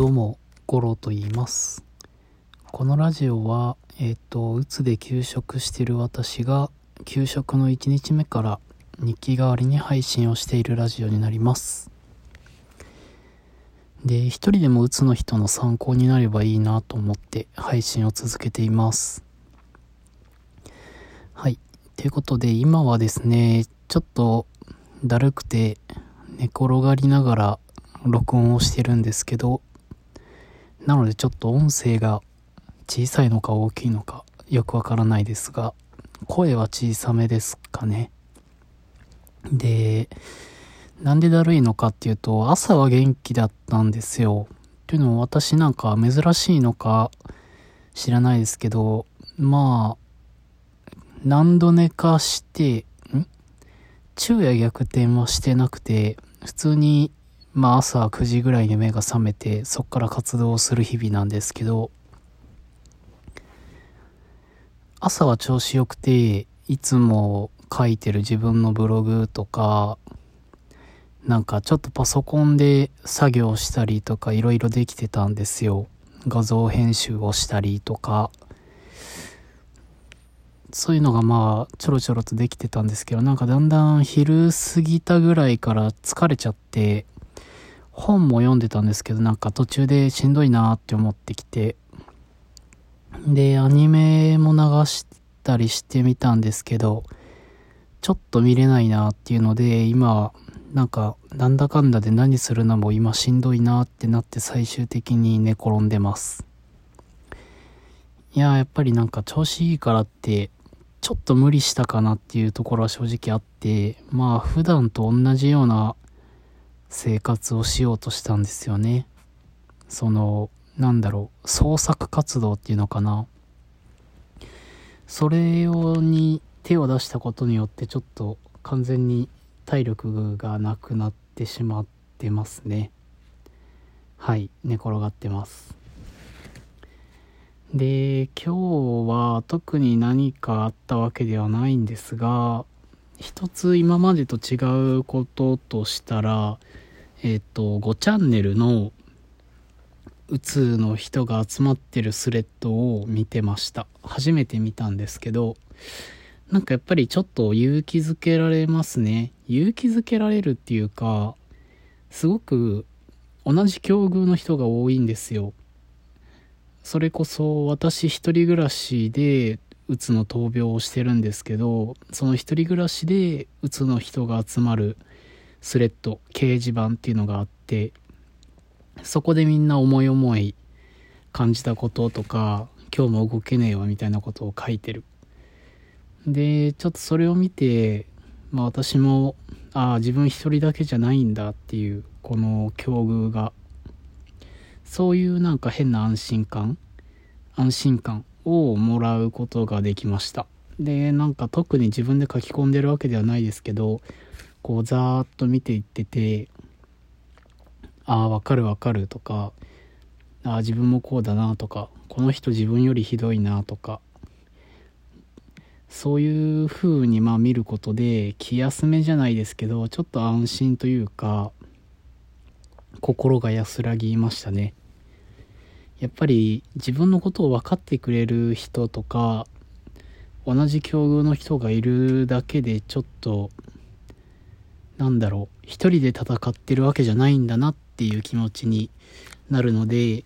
どうも、ゴロと言います。このラジオは、えっ、と、うつで休職してる私が、休職の1日目から日記代わりに配信をしているラジオになります。で、一人でもうつの人の参考になればいいなと思って配信を続けています。はい。ということで、今はですね、ちょっとだるくて寝転がりながら録音をしてるんですけど、なのでちょっと音声が小さいのか大きいのかよくわからないですが、声は小さめですかね。で、なんでだるいのかっていうと、朝は元気だったんですよ。というのも私なんか珍しいのか知らないですけど、まあ、何度寝かして、ん？昼夜逆転はしてなくて、普通にまあ朝9時ぐらいに目が覚めてそっから活動をする日々なんですけど朝は調子良くていつも書いてる自分のブログとかなんかちょっとパソコンで作業したりとかいろいろできてたんですよ。画像編集をしたりとか。そういうのがまあちょろちょろとできてたんですけどなんかだんだん昼過ぎたぐらいから疲れちゃって本も読んでたんですけどなんか途中でしんどいなって思ってきて。でアニメも流したりしてみたんですけどちょっと見れないなっていうので今なんかなんだかんだで何するのも今しんどいなってなって最終的に寝転んでます。いややっぱりなんか調子いいからってちょっと無理したかなっていうところは正直あってまあ普段と同じような生活をしようとしたんですよね。その、なんだろう、創作活動っていうのかな。それをに手を出したことによってちょっと完全に体力がなくなってしまってますね。はい、寝転がってます。で、今日は特に何かあったわけではないんですが、一つ今までと違うこととしたら、えっ、と、5チャンネルのうつの人が集まってるスレッドを見てました。初めて見たんですけど、なんかやっぱりちょっと勇気づけられますね。勇気づけられるっていうか、すごく同じ境遇の人が多いんですよ。それこそ私一人暮らしでうつの闘病をしてるんですけど、その一人暮らしでうつの人が集まるスレッド、掲示板っていうのがあって、そこでみんな思い思い感じたこととか、今日も動けねえわみたいなことを書いてる。で、ちょっとそれを見て、まあ私も、ああ、自分一人だけじゃないんだっていう、この境遇が、そういうなんか変な安心感、安心感。をもらうことができました。で、なんか特に自分で書き込んでるわけではないですけど、こうざーっと見ていってて、ああ、わかるわかるとか、ああ、自分もこうだなとか、この人自分よりひどいなとか、そういう風にまあ見ることで気休めじゃないですけど、ちょっと安心というか、心が安らぎましたね。やっぱり自分のことを分かってくれる人とか、同じ境遇の人がいるだけでちょっとなんだろう、一人で戦ってるわけじゃないんだなっていう気持ちになるので、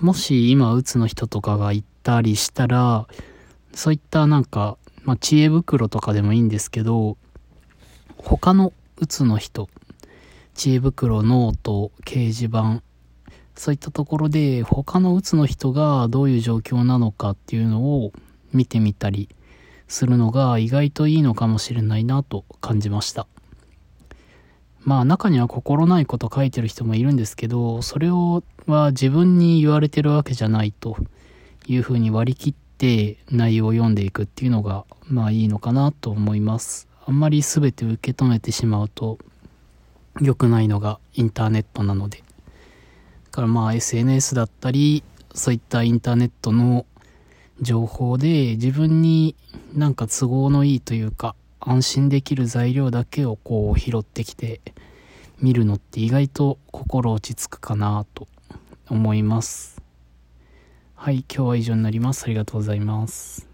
もし今、うつの人とかがいたりしたら、そういったなんか、まあ、知恵袋とかでもいいんですけど、他のうつの人、知恵袋、ノート、掲示板、そういったところで他のうつの人がどういう状況なのかっていうのを見てみたりするのが意外といいのかもしれないなと感じました。まあ中には心ないこと書いてる人もいるんですけど、それをは自分に言われてるわけじゃないというふうに割り切って内容を読んでいくっていうのがまあいいのかなと思います。あんまり全て受け止めてしまうと良くないのがインターネットなので。からまあ SNS だったり、そういったインターネットの情報で自分になんか都合のいいというか安心できる材料だけをこう拾ってきて見るのって意外と心落ち着くかなと思います。はい、今日は以上になります。ありがとうございます。